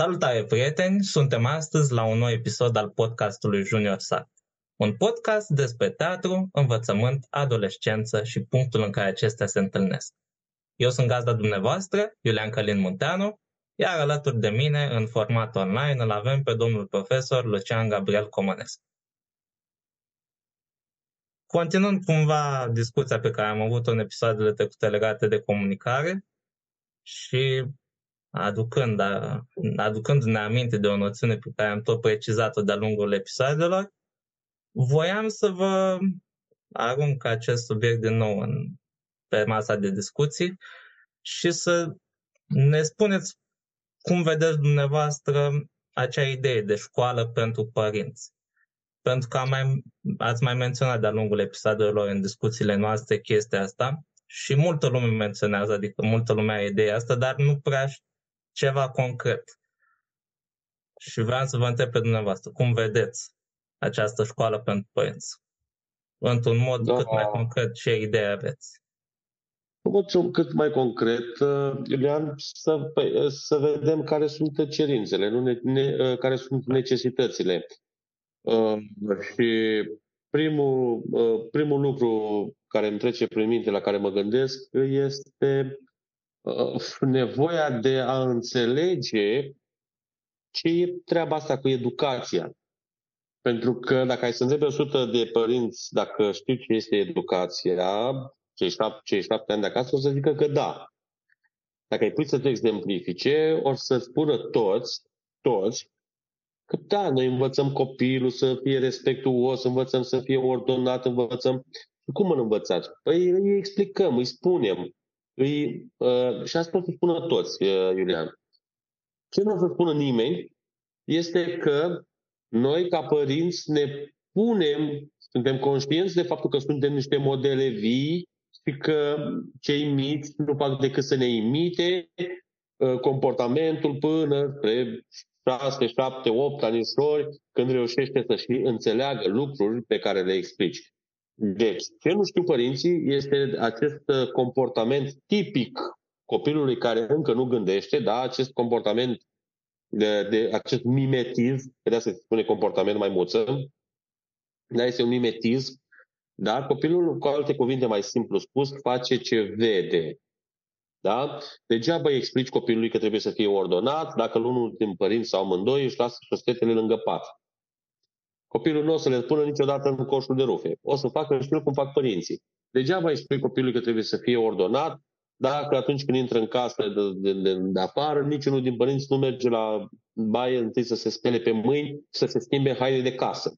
Salutare prieteni, suntem astăzi la un nou episod al podcastului Junior Sat. Un podcast despre teatru, învățământ, adolescență și punctul în care acestea se întâlnesc. Eu sunt gazda dumneavoastră, Iulian Călin Munteanu, iar alături de mine, în format online, îl avem pe domnul profesor Lucian Gabriel Comănescu. Continuând cumva discuția pe care am avut-o în episoadele trecute legate de comunicare și aducând, aducându-ne aminte de o noțiune pe care am tot precizat-o de-a lungul episoadelor, voiam să vă arunc acest subiect din nou în, pe masa de discuții și să ne spuneți cum vedeți dumneavoastră acea idee de școală pentru părinți. Pentru că am mai, ați mai menționat de-a lungul episoadelor în discuțiile noastre chestia asta și multă lume menționează, adică multă lume are ideea asta, dar nu prea ceva concret. Și vreau să vă întreb pe dumneavoastră, cum vedeți această școală pentru părinți? Într-un mod da. cât mai concret, ce idee aveți? În cât mai concret, uh, Iulian, să, păi, să vedem care sunt cerințele, nu ne, ne, uh, care sunt necesitățile. Uh, și primul, uh, primul lucru care îmi trece prin minte, la care mă gândesc, este uh, nevoia de a înțelege ce e treaba asta cu educația. Pentru că dacă ai să întrebi 100 de părinți dacă știu ce este educația, cei șapte, cei șapte ani de acasă, o să zică că da. Dacă ai pus să te exemplifice, o să spună toți, toți, că da, noi învățăm copilul să fie respectuos, învățăm să fie ordonat, învățăm. Cum îl învățați? Păi îi explicăm, îi spunem. Îi, uh, și asta să spună toți, uh, Iulian. Ce nu o să spună nimeni este că noi, ca părinți, ne punem, suntem conștienți de faptul că suntem niște modele vii și că cei mici nu fac decât să ne imite uh, comportamentul până spre 6, 7, 8 anișori, când reușește să și înțeleagă lucruri pe care le explici. Deci, ce nu știu părinții este acest uh, comportament tipic copilului care încă nu gândește, da, acest comportament de, de acest mimetism, că de asta se spune comportament mai muță, da, este un mimetism, da, copilul, cu alte cuvinte mai simplu spus, face ce vede. Da? Degeaba îi explici copilului că trebuie să fie ordonat dacă unul din părinți sau amândoi își lasă șosetetele lângă pat. Copilul nu o să le spună niciodată în coșul de rufe. O să facă știu cum fac părinții. Degeaba îi spui copilului că trebuie să fie ordonat dacă atunci când intră în casă de, de, de, de afară, niciunul din părinți nu merge la baie întâi să se spele pe mâini, să se schimbe haine de casă.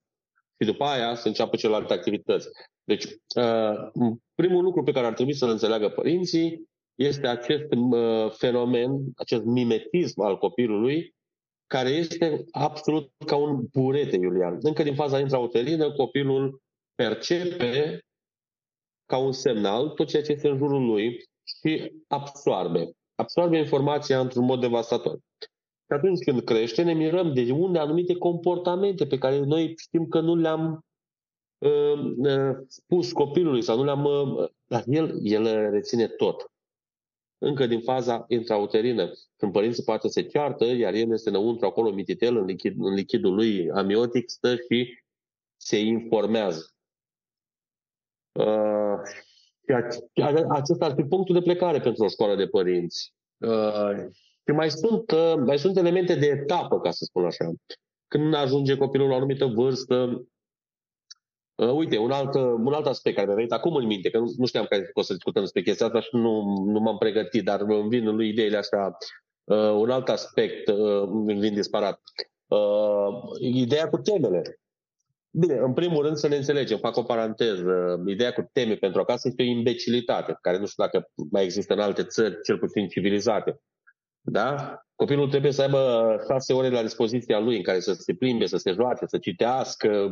Și după aia să înceapă celelalte activități. Deci, uh, primul lucru pe care ar trebui să-l înțeleagă părinții este acest fenomen, acest mimetism al copilului, care este absolut ca un burete, Iulian. Încă din faza intrauterină, copilul percepe ca un semnal tot ceea ce este în jurul lui și absorbe. Absorbe informația într-un mod devastator. Și atunci când crește, ne mirăm de unde anumite comportamente pe care noi știm că nu le-am uh, uh, spus copilului sau nu le-am... Uh, dar el, el reține tot încă din faza intrauterină, când părinții poate se ceartă, iar el este înăuntru acolo mititel în, lichid, în lichidul lui amiotic, stă și se informează. Uh, acesta ar fi punctul de plecare pentru o școală de părinți. Uh, și mai sunt, uh, mai sunt elemente de etapă, ca să spun așa. Când ajunge copilul la o anumită vârstă, Uh, uite, un alt, uh, un alt aspect care mi-a venit acum în minte, că nu, nu știam că o să discutăm despre chestia asta și nu, nu m-am pregătit, dar îmi vin în lui ideile astea. Uh, un alt aspect uh, îmi vin disparat. Uh, ideea cu temele. Bine, în primul rând să ne înțelegem, fac o paranteză. Ideea cu teme pentru acasă este o imbecilitate, care nu știu dacă mai există în alte țări, cel puțin civilizate. Da? Copilul trebuie să aibă șase ore la dispoziția lui în care să se plimbe, să se joace, să citească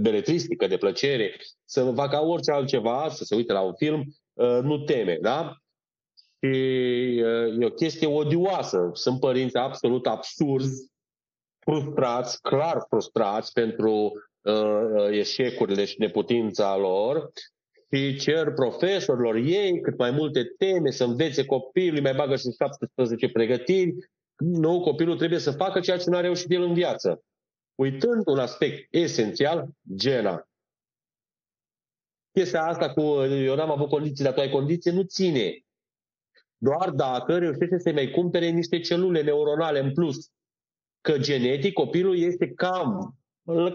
beletristică de plăcere, să facă orice altceva, să se uite la un film, uh, nu teme, da? Și uh, e o chestie odioasă. Sunt părinți absolut absurzi, frustrați, clar frustrați pentru uh, eșecurile și neputința lor și cer profesorilor ei cât mai multe teme, să învețe copilul, mai bagă și 17 pregătiri, nou copilul trebuie să facă ceea ce nu a reușit el în viață. Uitând un aspect esențial, gena. Chestia asta cu eu n-am avut condiții, dar tu ai condiții, nu ține. Doar dacă reușește să mai cumpere niște celule neuronale în plus. Că genetic copilul este cam,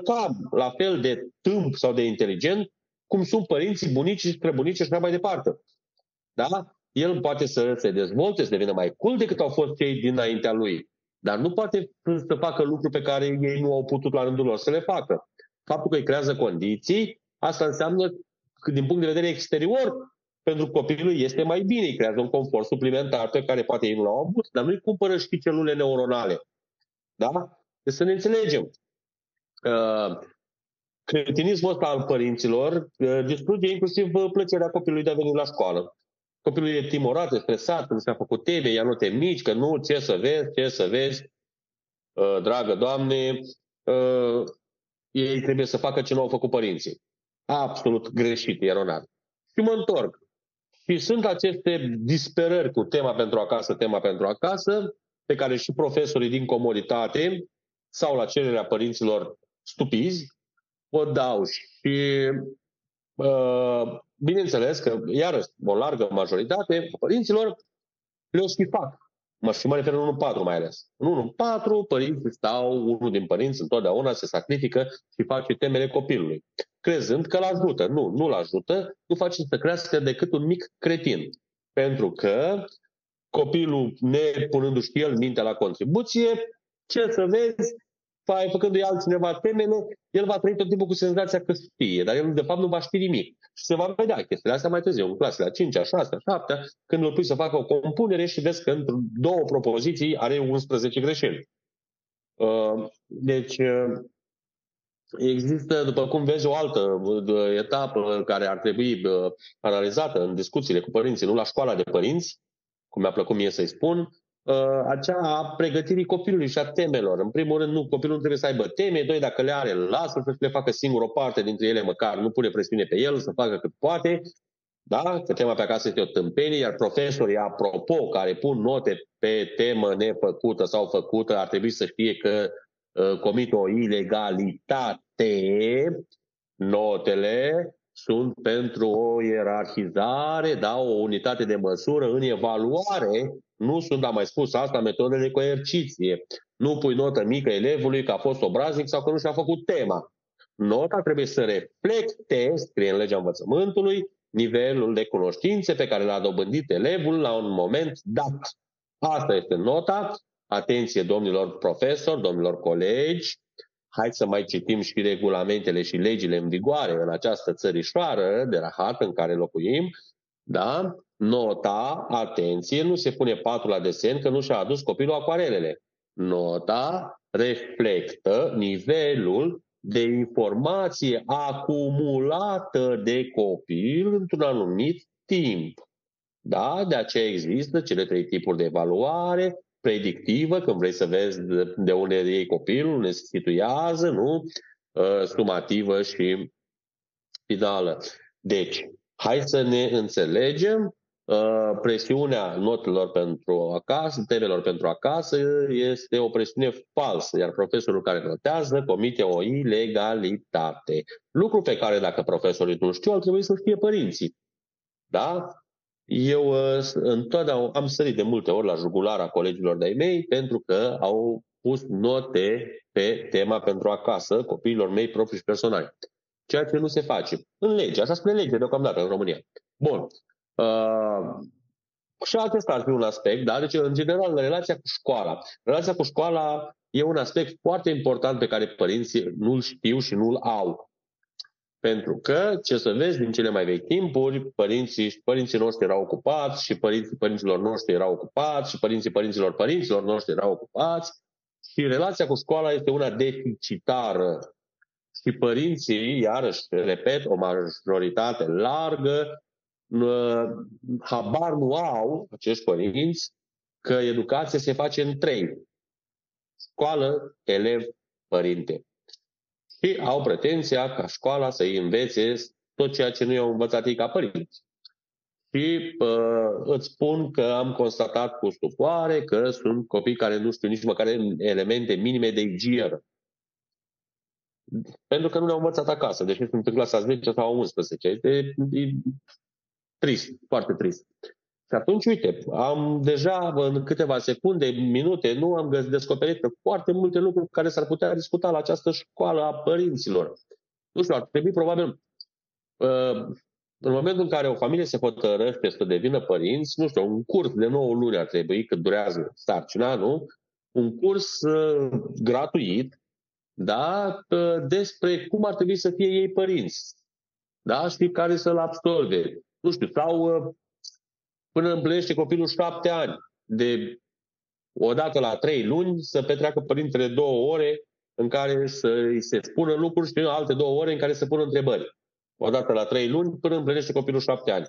cam la fel de tâmp sau de inteligent cum sunt părinții, bunicii și străbunicii și așa mai departe. Da? El poate să se dezvolte, să devină mai cool decât au fost cei dinaintea lui. Dar nu poate să facă lucruri pe care ei nu au putut la rândul lor să le facă. Faptul că îi creează condiții, asta înseamnă că din punct de vedere exterior, pentru copilul este mai bine, îi creează un confort suplimentar pe care poate ei nu l-au avut, dar nu îi cumpără și celule neuronale. Da? Deci să ne înțelegem. Uh, cretinismul ăsta al părinților uh, distruge inclusiv uh, plăcerea copilului de a veni la școală. Copilul e timorat, e stresat, nu s-a făcut teme, ia note mici, că nu, ce să vezi, ce să vezi, uh, dragă Doamne, uh, ei trebuie să facă ce nu au făcut părinții. Absolut greșit, eronat. Și mă întorc. Și sunt aceste disperări cu tema pentru acasă, tema pentru acasă, pe care și profesorii din comoditate sau la cererea părinților stupizi o dau și uh, bineînțeles că, iarăși, o largă majoritate părinților le-o și fac. Mă, și mă refer în 1-4 mai ales. În 1-4, părinții stau, unul din părinți întotdeauna se sacrifică și face temele copilului. Crezând că îl ajută. Nu, nu îl ajută, nu face să crească decât un mic cretin. Pentru că copilul, nepunându-și el mintea la contribuție, ce să vezi, fai, făcându-i altcineva temele, el va trăi tot timpul cu senzația că știe, dar el de fapt nu va ști nimic. Și se va vedea chestiile astea mai târziu, în clasele a 5 a 6 a 7 când îl pui să facă o compunere și vezi că într două propoziții are 11 greșeli. Uh, deci, uh, Există, după cum vezi, o altă uh, etapă care ar trebui analizată în discuțiile cu părinții, nu la școala de părinți, cum mi-a plăcut mie să-i spun, uh, acea a pregătirii copilului și a temelor. În primul rând, nu, copilul nu trebuie să aibă teme, doi, dacă le are, lasă să le facă singur o parte dintre ele măcar, nu pune presiune pe el, să facă cât poate, da? Că tema pe acasă este o tâmpenie, iar profesorii, apropo, care pun note pe temă nefăcută sau făcută, ar trebui să știe că uh, comit o ilegalitate, notele sunt pentru o ierarhizare, da, o unitate de măsură în evaluare, nu sunt, am mai spus asta, metode de coerciție. Nu pui notă mică elevului că a fost obraznic sau că nu și-a făcut tema. Nota trebuie să reflecte, scrie în legea învățământului, nivelul de cunoștințe pe care l-a dobândit elevul la un moment dat. Asta este nota. Atenție, domnilor profesori, domnilor colegi, hai să mai citim și regulamentele și legile în vigoare în această țărișoară de rahat în care locuim, da? Nota, atenție, nu se pune patul la desen că nu și-a adus copilul acuarelele. Nota reflectă nivelul de informație acumulată de copil într-un anumit timp. Da? De aceea există cele trei tipuri de evaluare, predictivă, când vrei să vezi de unde iei copilul, ne situează, nu? Uh, sumativă și finală. Deci, hai să ne înțelegem uh, presiunea notelor pentru acasă, temelor pentru acasă, este o presiune falsă, iar profesorul care notează comite o ilegalitate. Lucru pe care, dacă profesorii nu știu, ar trebui să știe părinții. Da? Eu uh, întotdeauna am sărit de multe ori la jugulara colegilor de-ai mei pentru că au pus note pe tema pentru acasă copiilor mei proprii și personali. Ceea ce nu se face. În lege, așa spune lege deocamdată în România. Bun. Uh, și acesta ar fi un aspect, da? Deci, în general, relația cu școala. Relația cu școala e un aspect foarte important pe care părinții nu-l știu și nu-l au. Pentru că, ce să vezi, din cele mai vechi timpuri, părinții, părinții noștri erau ocupați și părinții părinților noștri erau ocupați și părinții părinților părinților noștri erau ocupați și relația cu școala este una deficitară. Și părinții, iarăși, repet, o majoritate largă, habar nu au, acești părinți, că educația se face în trei. Școală, elev, părinte și au pretenția ca școala să îi învețe tot ceea ce nu i-au învățat ei ca părinți. și uh, îți spun că am constatat cu stupoare că sunt copii care nu știu nici măcar elemente minime de igienă. Pentru că nu le-au învățat acasă, deși sunt în clasa 10 sau 11. Este e trist, foarte trist. Și atunci, uite, am deja în câteva secunde, minute, nu am descoperit foarte multe lucruri care s-ar putea discuta la această școală a părinților. Nu știu, ar trebui probabil uh, în momentul în care o familie se hotărăște să devină părinți, nu știu, un curs de 9 luni ar trebui, cât durează sarcina, nu? Un curs uh, gratuit, da? Uh, despre cum ar trebui să fie ei părinți. Da? Știi, care să-l absorbe. Nu știu, sau uh, până împlinește copilul șapte ani, de odată la trei luni, să petreacă părintele două ore în care să îi se spună lucruri și alte două ore în care să pună întrebări o dată la trei luni, până împlinește copilul șapte ani.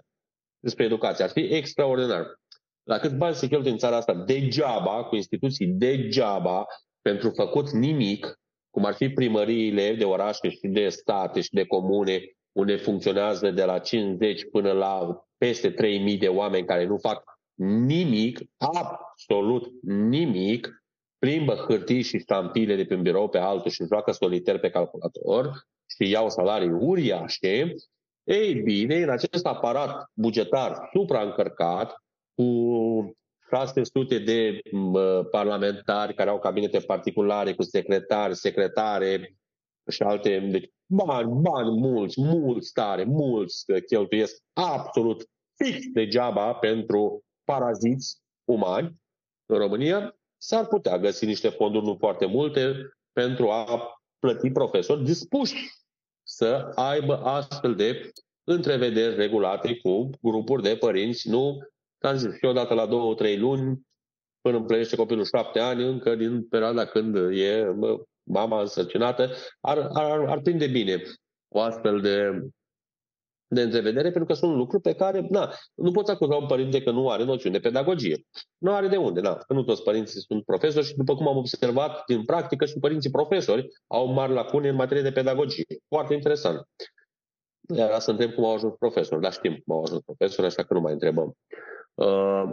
Despre educație. Ar fi extraordinar. La cât bani se cheltuie în țara asta degeaba, cu instituții degeaba, pentru făcut nimic, cum ar fi primăriile de orașe și de state și de comune, unde funcționează de la 50 până la peste 3000 de oameni care nu fac nimic, absolut nimic, plimbă hârtii și stampile de pe un birou pe altul și joacă soliter pe calculator, și iau salarii uriașe, ei bine, în acest aparat bugetar supraîncărcat, cu 600 de parlamentari care au cabinete particulare, cu secretari, secretare și alte, deci bani, bani mulți, mulți tare, mulți cheltuiesc absolut fix degeaba pentru paraziți umani în România, s-ar putea găsi niște fonduri nu foarte multe pentru a plăti profesori dispuși să aibă astfel de întrevederi regulate cu grupuri de părinți, nu, am zis, și odată la două, trei luni, până împlinește copilul șapte ani, încă din perioada când e mama însărcinată, ar, ar, ar prinde bine o astfel de de întrevedere, pentru că sunt lucruri pe care, na, nu poți acuza un părinte că nu are noțiune de pedagogie. Nu are de unde, na, că nu toți părinții sunt profesori și după cum am observat din practică și părinții profesori au mari lacune în materie de pedagogie. Foarte interesant. Iar să întreb cum au ajuns profesori, dar știm cum au ajuns profesori, așa că nu mai întrebăm. Uh,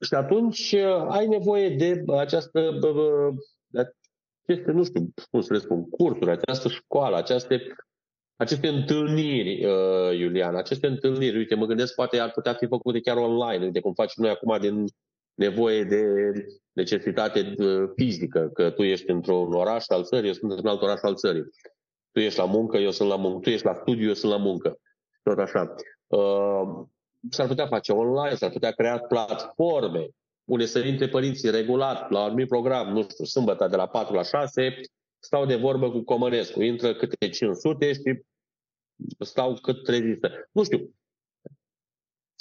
și atunci uh, ai nevoie de această, uh, de aceste, nu știu cum să le spun, cursuri, această școală, aceste aceste întâlniri, uh, Iulian, aceste întâlniri, uite, mă gândesc, poate ar putea fi făcute chiar online, uite cum facem noi acum din nevoie de necesitate uh, fizică, că tu ești într-un oraș al țării, eu sunt într-un alt oraș al țării. Tu ești la muncă, eu sunt la muncă, tu ești la studiu, eu sunt la muncă. Tot așa. Uh, s-ar putea face online, s-ar putea crea platforme unde să intre părinții regulat la un anumit program, nu știu, sâmbătă de la 4 la 6, stau de vorbă cu Comănescu, intră câte 500 și stau cât rezistă. Nu știu.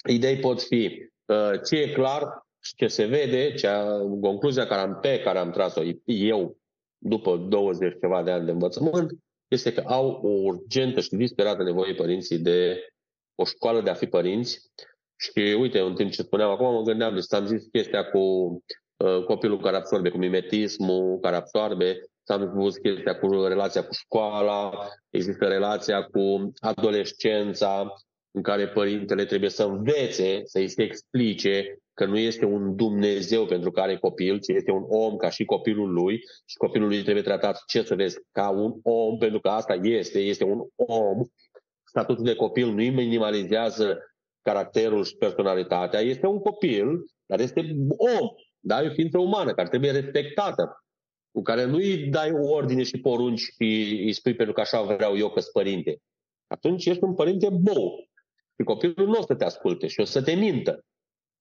Idei pot fi uh, ce e clar și ce se vede, cea, concluzia care am, pe care am tras-o eu după 20 ceva de ani de învățământ, este că au o urgentă și disperată nevoie părinții de o școală de a fi părinți. Și uite, în timp ce spuneam acum, mă gândeam, deci am zis chestia cu uh, copilul care absorbe, cu mimetismul, care absorbe, S-a văzut chestia cu relația cu școala, există relația cu adolescența, în care părintele trebuie să învețe, să-i se explice că nu este un Dumnezeu pentru care are copil, ci este un om ca și copilul lui și copilul lui trebuie tratat, ce să vezi, ca un om, pentru că asta este, este un om. Statutul de copil nu îi minimalizează caracterul și personalitatea, este un copil, dar este om, da? e o ființă umană care trebuie respectată cu care nu îi dai o ordine și porunci și îi spui pentru că așa vreau eu că părinte. Atunci ești un părinte bou. Și copilul nu o să te asculte și o să te mintă.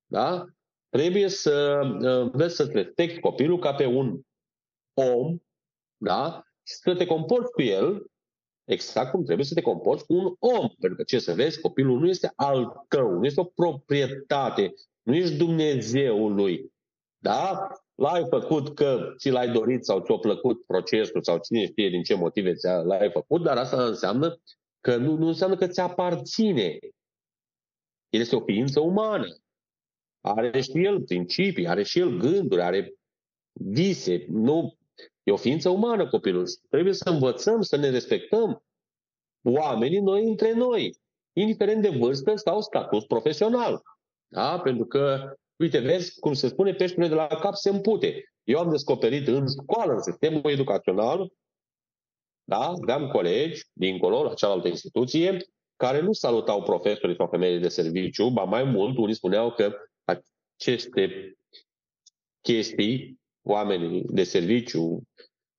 Da? Trebuie să uh, vezi să-ți respecti copilul ca pe un om, da? Și să te comporți cu el exact cum trebuie să te comporți cu un om. Pentru că ce să vezi, copilul nu este al tău, nu este o proprietate, nu ești Dumnezeul lui. Da? L-ai făcut că ți l-ai dorit sau ți-a plăcut procesul sau cine știe din ce motive ți l-ai făcut, dar asta înseamnă că nu, nu înseamnă că ți aparține. El este o ființă umană. Are și el principii, are și el gânduri, are vise. Nu, e o ființă umană copilul. Trebuie să învățăm să ne respectăm oamenii noi între noi. indiferent de vârstă sau status profesional. Da? Pentru că, uite, vezi, cum se spune, peștele de la cap se împute. Eu am descoperit în școală, în sistemul educațional, da, aveam colegi dincolo, la cealaltă instituție, care nu salutau profesorii sau femeile de serviciu, ba mai mult, unii spuneau că aceste chestii, oamenii de serviciu,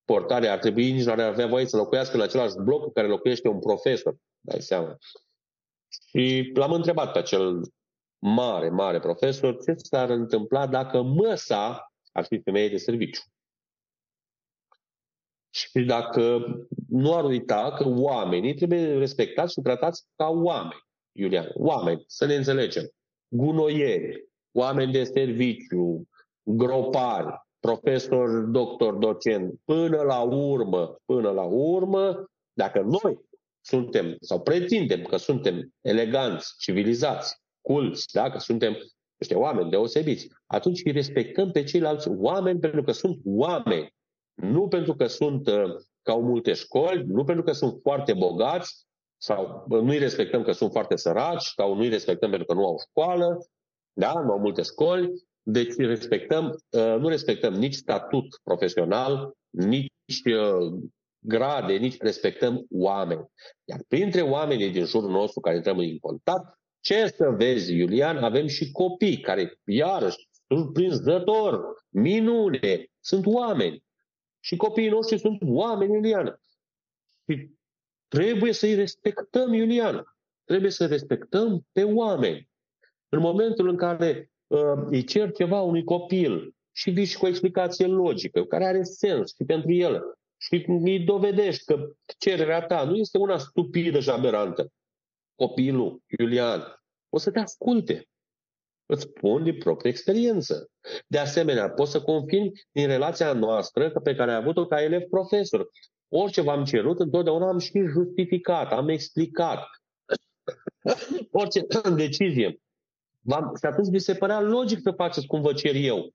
portare, ar trebui nici nu ar avea voie să locuiască la același bloc în care locuiește un profesor, dai seama. Și l-am întrebat pe acel mare, mare profesor ce s-ar întâmpla dacă măsa ar fi femeie de serviciu. Și dacă nu ar uita că oamenii trebuie respectați și tratați ca oameni, Iulian, oameni, să ne înțelegem. Gunoieri, oameni de serviciu, gropari, profesor, doctor, docent, până la urmă, până la urmă, dacă noi suntem sau pretindem că suntem eleganți, civilizați, culți, dacă suntem niște oameni deosebiți, atunci îi respectăm pe ceilalți oameni pentru că sunt oameni, nu pentru că sunt uh, ca au multe școli, nu pentru că sunt foarte bogați, sau nu-i respectăm că sunt foarte săraci, sau nu-i respectăm pentru că nu au școală, da, nu au multe școli, deci respectăm, uh, nu respectăm nici statut profesional, nici uh, grade, nici respectăm oameni. Iar printre oamenii din jurul nostru care intrăm în contact, ce să vezi, Iulian, avem și copii care, iarăși, surprinzător, minune, sunt oameni. Și copiii noștri sunt oameni, Iulian. Și trebuie să-i respectăm, Iulian. Trebuie să respectăm pe oameni. În momentul în care uh, îi cer ceva unui copil și vii și cu o explicație logică, care are sens și pentru el, și îi dovedești că cererea ta nu este una stupidă și aberantă, copilul, Iulian, o să te asculte. Îți spun din proprie experiență. De asemenea, poți să confirmi din relația noastră pe care ai avut-o ca elev-profesor. Orice v-am cerut, întotdeauna am și justificat, am explicat. Orice decizie. V-am, și atunci mi se părea logic să faceți cum vă cer eu.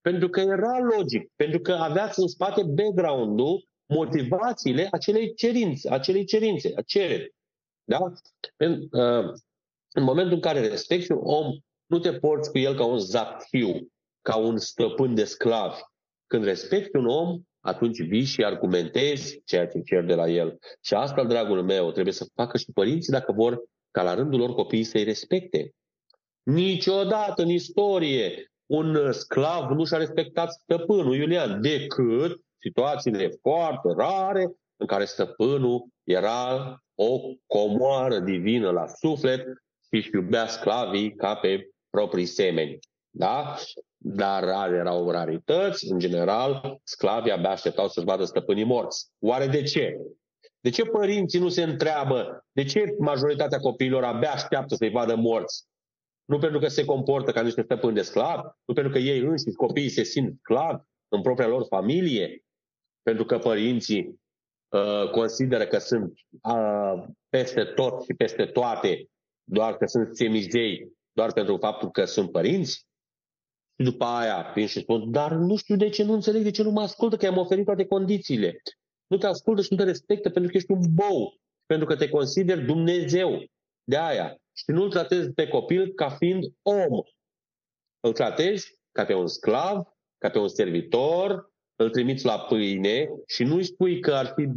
Pentru că era logic, pentru că aveați în spate background-ul, motivațiile acelei cerințe, acelei cerințe, a cereri. Da? În, uh, în momentul în care respecti un om, nu te porți cu el ca un zafiu, ca un stăpân de sclavi. Când respecti un om, atunci vii și argumentezi ceea ce cer de la el. Și asta, dragul meu, trebuie să facă și părinții dacă vor ca la rândul lor copiii să-i respecte. Niciodată în istorie un sclav nu și-a respectat stăpânul Iulian, decât situațiile foarte rare în care stăpânul era o comoară divină la suflet și își iubea sclavii ca pe proprii semeni. Da? Dar rare erau rarități, în general, sclavii abia așteptau să-și vadă stăpânii morți. Oare de ce? De ce părinții nu se întreabă? De ce majoritatea copiilor abia așteaptă să-i vadă morți? Nu pentru că se comportă ca niște stăpâni de sclav, nu pentru că ei înșiși, copiii, se simt sclavi în propria lor familie, pentru că părinții uh, consideră că sunt uh, peste tot și peste toate, doar că sunt semizei, doar pentru faptul că sunt părinți. Și după aia vin și spun, dar nu știu de ce nu înțeleg, de ce nu mă ascultă, că i-am oferit toate condițiile. Nu te ascultă și nu te respectă pentru că ești un bou, pentru că te consideri Dumnezeu. De aia, și nu îl tratezi pe copil ca fiind om. Îl tratezi ca pe un sclav, ca pe un servitor, îl trimiți la pâine și nu îi spui că ar fi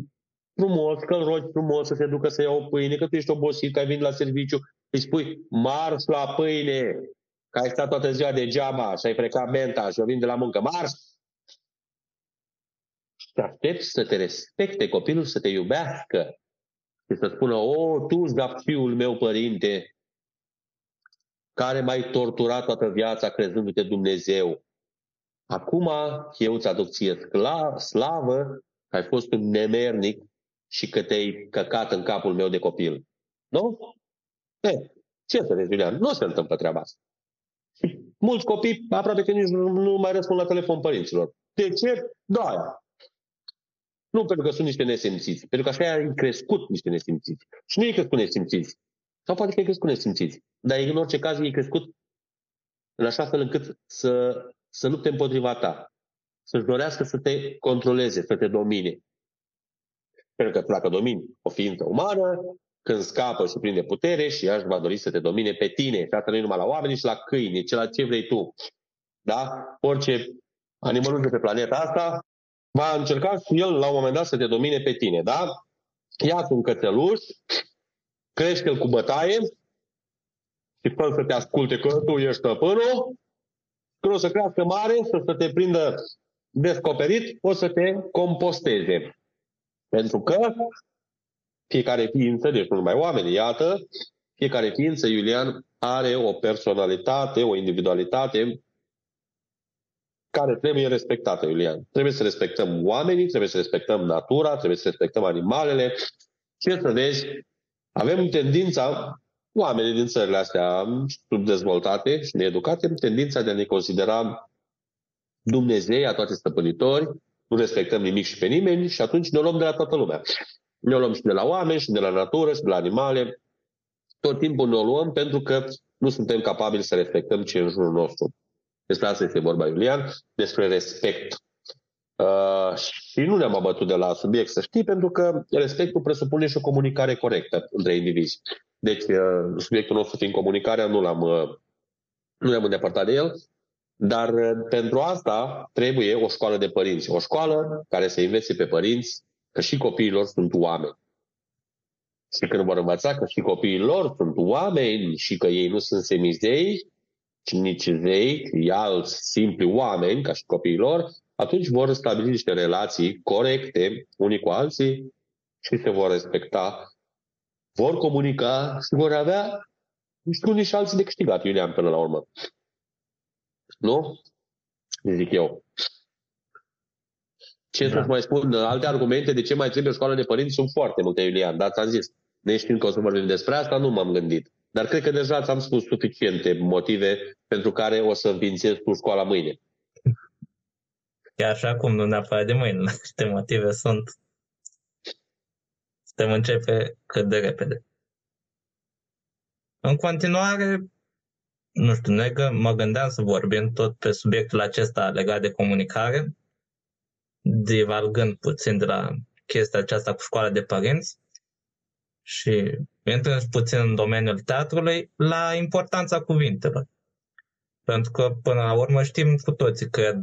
frumos, că îl rogi frumos să se ducă să ia o pâine, că tu ești obosit, că ai venit la serviciu. Îi spui, marș la pâine, că ai stat toată ziua degeaba și ai plecat menta și o vin de la muncă. Marș! Și aștepți să te respecte copilul, să te iubească, și să spună, o, tu da fiul meu, părinte, care m-ai torturat toată viața crezându-te Dumnezeu. Acum eu îți aduc ție slavă că ai fost un nemernic și că te-ai căcat în capul meu de copil. Nu? E, ce să vezi, Iulian? Nu se întâmplă treaba asta. Mulți copii aproape că nici nu, nu mai răspund la telefon părinților. De ce? Da, nu pentru că sunt niște nesimțiți, pentru că așa ai crescut niște nesimțiți. Și nu e crescut nesimțiți. Sau poate că e crescut nesimțiți. Dar în orice caz e crescut în așa fel încât să, să lupte împotriva ta. Să-și dorească să te controleze, să te domine. Pentru că dacă domini o ființă umană, când scapă și prinde putere și ea își va dori să te domine pe tine. Și asta nu numai la oameni, ci la câini, ci la ce vrei tu. Da? Orice animalul de pe planeta asta va încerca și el la un moment dat să te domine pe tine. Da? Ia-ți un cățeluș, crește-l cu bătaie și fă să te asculte că tu ești stăpânul, când o să crească mare, să, să te prindă descoperit, o să te composteze. Pentru că fiecare ființă, deci nu numai oameni, iată, fiecare ființă, Iulian, are o personalitate, o individualitate care trebuie respectată, Iulian. Trebuie să respectăm oamenii, trebuie să respectăm natura, trebuie să respectăm animalele. Ce să vezi, avem tendința, oamenii din țările astea subdezvoltate și needucate, tendința de a ne considera Dumnezei, a toate stăpânitori, nu respectăm nimic și pe nimeni și atunci ne luăm de la toată lumea. Ne luăm și de la oameni, și de la natură, și de la animale. Tot timpul ne luăm pentru că nu suntem capabili să respectăm ce e în jurul nostru. Despre asta este vorba, Iulian, despre respect. Uh, și nu ne-am abătut de la subiect, să știi, pentru că respectul presupune și o comunicare corectă între indivizi. Deci, uh, subiectul nostru fiind comunicarea, nu l-am, uh, nu ne-am îndepărtat de el, dar uh, pentru asta trebuie o școală de părinți. O școală care să învețe pe părinți că și copiii lor sunt oameni. Și când vor învăța că și copiii lor sunt oameni și că ei nu sunt semizei, ci nici zei, ci alți simpli oameni, ca și copiii lor, atunci vor stabili niște relații corecte unii cu alții și se vor respecta, vor comunica și vor avea niște unii și alții de câștigat, Iulian, până la urmă. Nu? Zic eu. Ce da. să mai spun? Alte argumente de ce mai trebuie o școală de părinți sunt foarte multe, Iulian, dar ți-am zis. Neștiind că o să vorbim despre asta, nu m-am gândit. Dar cred că deja ți-am spus suficiente motive pentru care o să înființez tu școala mâine. Chiar și acum, nu neapărat de mâine, aceste motive sunt. Putem începe cât de repede. În continuare, nu știu, negă, mă gândeam să vorbim tot pe subiectul acesta legat de comunicare, divalgând puțin de la chestia aceasta cu școala de părinți și intrând puțin în domeniul teatrului, la importanța cuvintelor. Pentru că, până la urmă, știm cu toții, cred,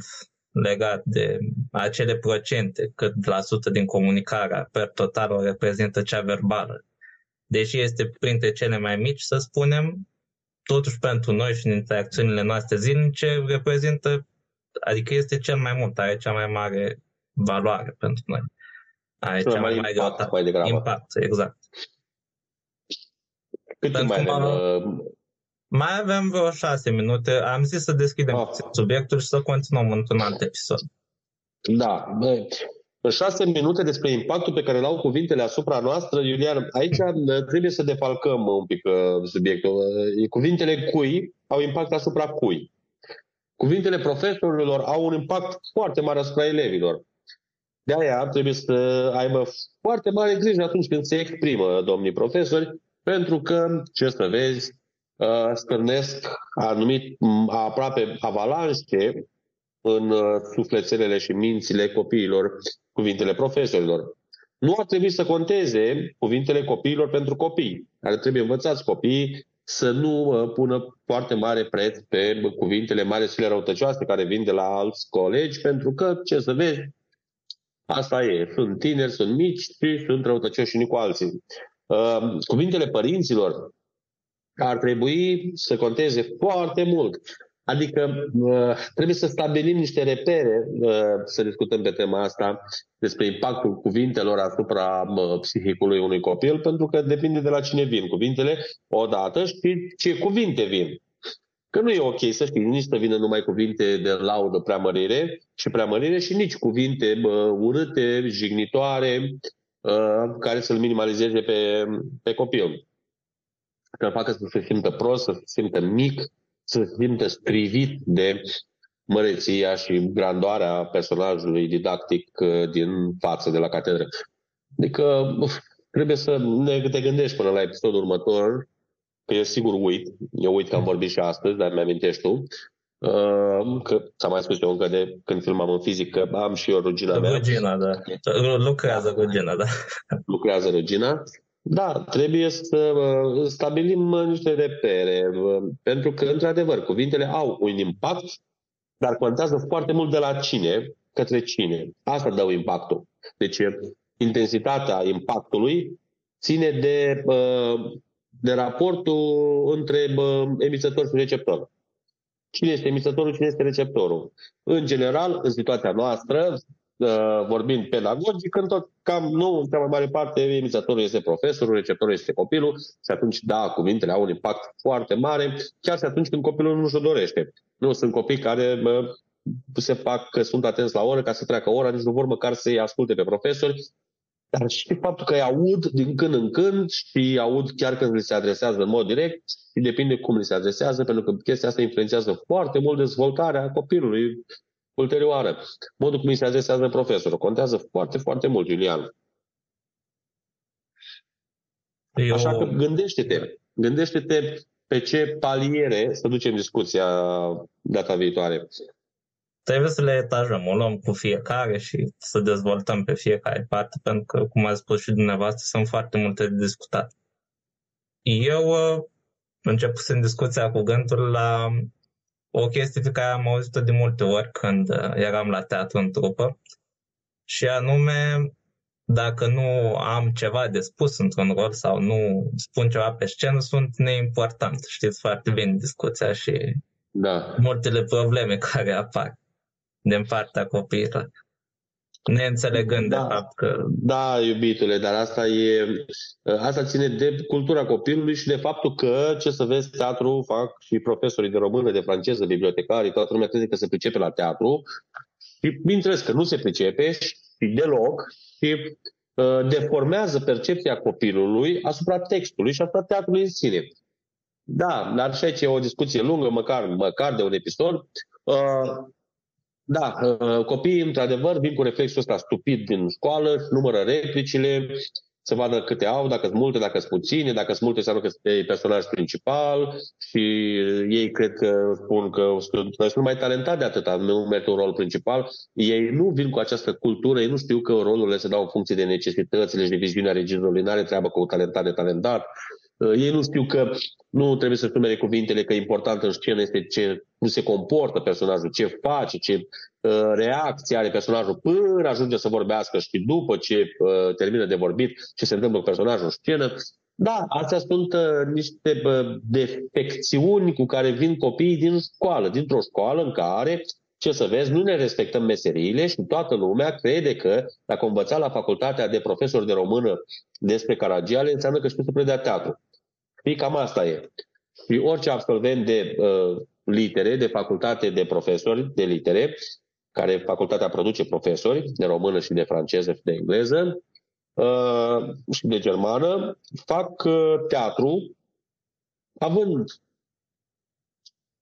legat de acele procente, cât la sută din comunicarea per total o reprezintă cea verbală. Deși este printre cele mai mici, să spunem, totuși pentru noi și în interacțiunile noastre zilnice reprezintă, adică este cel mai mult, are cea mai mare valoare pentru noi. Are cea mai, mai impact, mai degrabă. Impact, exact. Cât pentru mai avem? Uh... Mai avem vreo șase minute. Am zis să deschidem ah. subiectul și să continuăm într-un alt episod. Da. Bă, în șase minute despre impactul pe care l-au cuvintele asupra noastră, Iulian, aici uh, trebuie să defalcăm un pic uh, subiectul. Uh, cuvintele cui au impact asupra cui. Cuvintele profesorilor au un impact foarte mare asupra elevilor. De aia trebuie să aibă foarte mare grijă atunci când se exprimă domnii profesori, pentru că, ce să vezi, stârnesc anumit aproape avalanșe în sufletelele și mințile copiilor cuvintele profesorilor. Nu ar trebui să conteze cuvintele copiilor pentru copii. Ar trebui învățați copiii să nu uh, pună foarte mare preț pe cuvintele mari și răutăcioase care vin de la alți colegi, pentru că, ce să vezi, asta e. Sunt tineri, sunt mici și sunt răutăcioși unii cu alții. Uh, cuvintele părinților ar trebui să conteze foarte mult. Adică uh, trebuie să stabilim niște repere, uh, să discutăm pe tema asta, despre impactul cuvintelor asupra uh, psihicului unui copil, pentru că depinde de la cine vin cuvintele odată și ce cuvinte vin. Că nu e ok să știi, nici să vină numai cuvinte de laudă preamărire și preamărire și nici cuvinte urâte, jignitoare, care să-l minimalizeze pe, pe copil. Să-l facă să se simtă prost, să se simtă mic, să se simtă strivit de măreția și grandoarea personajului didactic uh, din față de la catedră. Adică uf, trebuie să ne te gândești până la episodul următor, că eu sigur uit, eu uit că am vorbit și astăzi, dar mi-amintești tu, uh, că ți-am mai spus eu încă de când filmam în fizică, am și eu rugina mea. Rugina, da. Lucrează rugina, da. Lucrează rugina. Da, trebuie să uh, stabilim niște repere, uh, pentru că, într-adevăr, cuvintele au un impact, dar contează foarte mult de la cine către cine. Asta dă impactul. Deci, intensitatea impactului ține de, de raportul între emițător și receptor. Cine este emițătorul, cine este receptorul. În general, în situația noastră, uh, vorbind pedagogic, în tot cam, nu, în cea mai mare parte, emițătorul este profesorul, receptorul este copilul și atunci, da, cuvintele au un impact foarte mare, chiar și atunci când copilul nu și-o dorește. Nu, sunt copii care bă, se fac că sunt atenți la oră ca să treacă ora, nici nu vor măcar să-i asculte pe profesori, dar și faptul că îi aud din când în când și aud chiar când li se adresează în mod direct și depinde cum li se adresează, pentru că chestia asta influențează foarte mult dezvoltarea copilului ulterioară. Modul cum îi se adresează profesorul contează foarte, foarte mult, Julian. Eu... Așa că gândește-te, gândește-te pe ce paliere să ducem discuția data viitoare trebuie să le etajăm, o luăm cu fiecare și să dezvoltăm pe fiecare parte, pentru că, cum a spus și dumneavoastră, sunt foarte multe de discutat. Eu uh, începusem discuția cu gândul la o chestie pe care am auzit-o de multe ori când uh, eram la teatru în trupă, și anume, dacă nu am ceva de spus într-un rol sau nu spun ceva pe scenă, sunt neimportant. Știți foarte bine discuția și da. multele probleme care apar din partea copiilor. Neînțelegând da, de fapt că... Da, iubitule, dar asta e asta ține de cultura copilului și de faptul că, ce să vezi, teatru fac și profesorii de română, de franceză, bibliotecarii, toată lumea crede că se pricepe la teatru și bineînțeles că nu se pricepe și deloc și uh, deformează percepția copilului asupra textului și asupra teatrului în sine. Da, dar și aici e o discuție lungă, măcar, măcar de un episod. Uh, da, uh, copiii, într-adevăr, vin cu reflexul ăsta stupid din școală, numără replicile, să vadă câte au, dacă sunt multe, dacă sunt puține, dacă sunt multe, înseamnă că este personaj principal și ei cred că spun că sunt, sunt mai talentați de atâta, nu merg un rol principal. Ei nu vin cu această cultură, ei nu știu că rolurile se dau în funcție de necesitățile și de viziunea regizorului, nu are treabă cu talentat de talentat. Uh, ei nu știu că nu trebuie să-și numere cuvintele, că important în scenă este ce, cum se comportă personajul, ce face, ce uh, reacție are personajul până ajunge să vorbească și după ce uh, termină de vorbit ce se întâmplă cu personajul în scenă. Da, astea sunt uh, niște uh, defecțiuni cu care vin copiii din școală, dintr-o școală în care ce să vezi, nu ne respectăm meseriile și toată lumea crede că dacă învăța la facultatea de profesori de română despre Caragiale, înseamnă că știu să predea teatru. Știi, cam asta e. Și orice absolvent de uh, litere, de facultate de profesori de litere, care facultatea produce profesori de română și de franceză și de engleză uh, și de germană, fac uh, teatru având,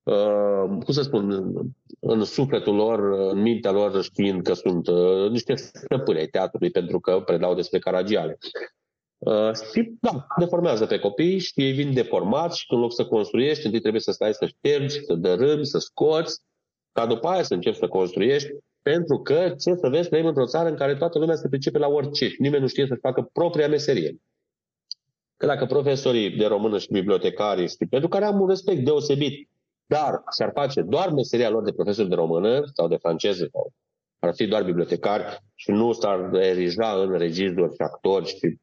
uh, cum să spun, în sufletul lor, în mintea lor, știind că sunt uh, niște stăpâni ai teatrului pentru că predau despre Caragiale. Uh, și, da, deformează pe copii și ei vin deformați și în loc să construiești, întâi trebuie să stai să ștergi, să dărâmi, să scoți, ca după aia să începi să construiești, pentru că, ce să vezi, trăim într-o țară în care toată lumea se pricepe la orice și nimeni nu știe să-și facă propria meserie. Că dacă profesorii de română și bibliotecarii, știi, pentru care am un respect deosebit, dar și-ar face doar meseria lor de profesor de română sau de franceză, sau ar fi doar bibliotecari și nu s-ar erija în regizori și actori și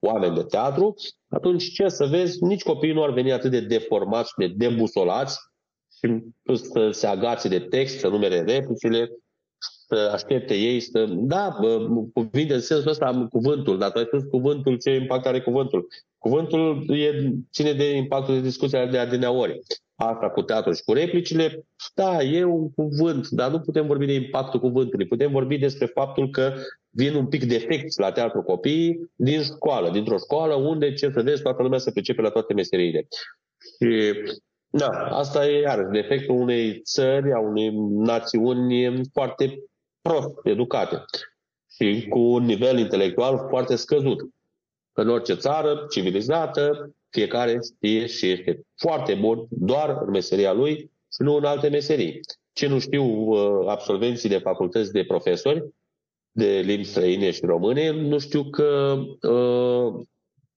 oameni de teatru, atunci ce să vezi, nici copiii nu ar veni atât de deformați și de debusolați și să se agațe de text, să numere replicile, să aștepte ei să... Da, cuvinte în sensul ăsta, cuvântul, dar tu ai spus cuvântul, ce impact are cuvântul. Cuvântul e, ține de impactul de discuția de adineori. Asta cu teatru și cu replicile, da, e un cuvânt, dar nu putem vorbi de impactul cuvântului. Putem vorbi despre faptul că vin un pic defecți la teatru copiii din școală, dintr-o școală unde, ce să vezi, toată lumea se pricepe la toate meseriile. Și da, asta e iarăși defectul unei țări, a unei națiuni foarte prost educate și cu un nivel intelectual foarte scăzut. În orice țară civilizată, fiecare știe și este foarte bun doar în meseria lui și nu în alte meserii. Ce nu știu uh, absolvenții de facultăți de profesori, de limbi străine și române, nu știu că uh,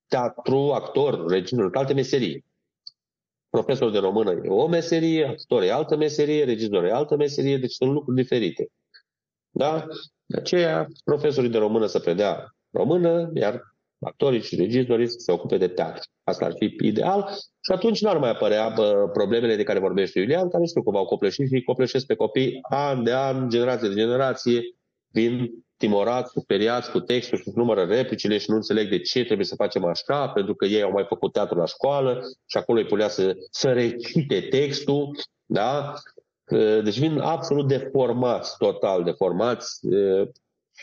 teatru, actor, regizor, alte meserii. Profesor de română e o meserie, actor e altă meserie, regizor e altă meserie, deci sunt lucruri diferite. Da? De aceea, profesorii de română să predea română, iar actorii și regizorii să se ocupe de teatru. Asta ar fi ideal și atunci nu ar mai apărea bă, problemele de care vorbește Iulian, care știu că v-au copleșit și copleșesc pe copii an de an, generație de generație, vin timorați, superiați cu textul și numără replicile și nu înțeleg de ce trebuie să facem așa, pentru că ei au mai făcut teatru la școală și acolo îi punea să, să recite textul, da? Deci vin absolut deformați, total deformați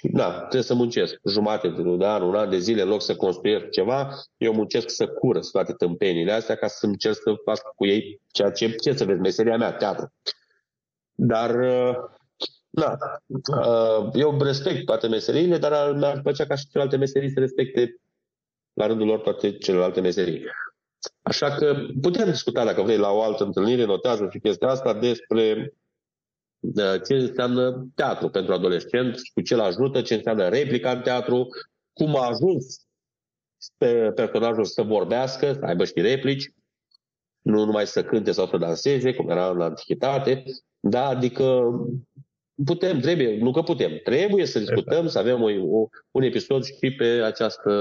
da, trebuie să muncesc jumate de un an, un an de zile, în loc să construiesc ceva, eu muncesc să curăț toate tâmpenile astea ca să încerc să fac cu ei ceea ce, ce să vezi, meseria mea, teatru. Dar, da, eu respect toate meseriile, dar mi-ar plăcea ca și celelalte meserii să respecte la rândul lor toate celelalte meserii. Așa că putem discuta, dacă vrei, la o altă întâlnire, notează și chestia asta, despre ce înseamnă teatru pentru adolescenți, cu ce îl ajută, ce înseamnă replica în teatru, cum a ajuns pe personajul să vorbească, să aibă și replici, nu numai să cânte sau să danseze, cum era în antichitate, da, adică putem, trebuie, nu că putem, trebuie să discutăm, să avem un, un episod și pe această,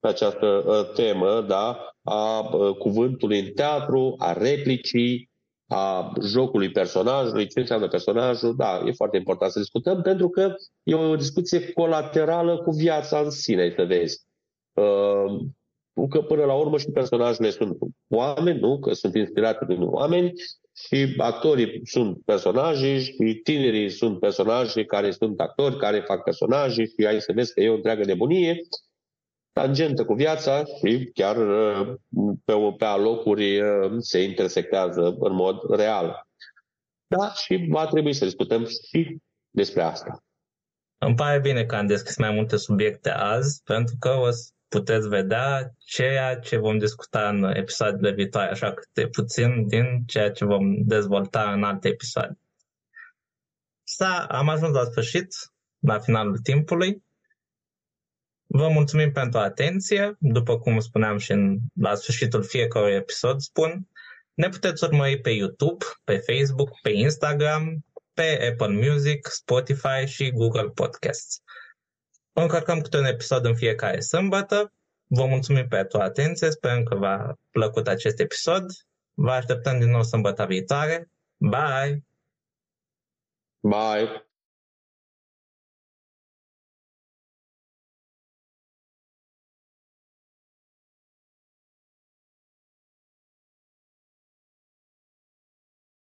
pe această uh, temă, da, a uh, cuvântului în teatru, a replicii, a jocului personajului, ce înseamnă personajul, da, e foarte important să discutăm, pentru că e o discuție colaterală cu viața în sine, să vezi. Uh, că până la urmă și personajele sunt oameni, nu? Că sunt inspirate din oameni și actorii sunt personaje și tinerii sunt personaje care sunt actori, care fac personaje și ai să vezi că e o întreagă nebunie tangentă cu viața și chiar uh, pe, pe alocuri uh, se intersectează în mod real. Da, și va trebui să discutăm și despre asta. Îmi pare bine că am deschis mai multe subiecte azi, pentru că o să puteți vedea ceea ce vom discuta în episoadele viitoare, așa câte puțin din ceea ce vom dezvolta în alte episoade. Sa, am ajuns la sfârșit, la finalul timpului. Vă mulțumim pentru atenție. După cum spuneam și în, la sfârșitul fiecărui episod, spun, ne puteți urmări pe YouTube, pe Facebook, pe Instagram, pe Apple Music, Spotify și Google Podcasts. Încărcăm câte un episod în fiecare sâmbătă. Vă mulțumim pentru atenție, sperăm că v-a plăcut acest episod. Vă așteptăm din nou sâmbătă viitoare. Bye! Bye!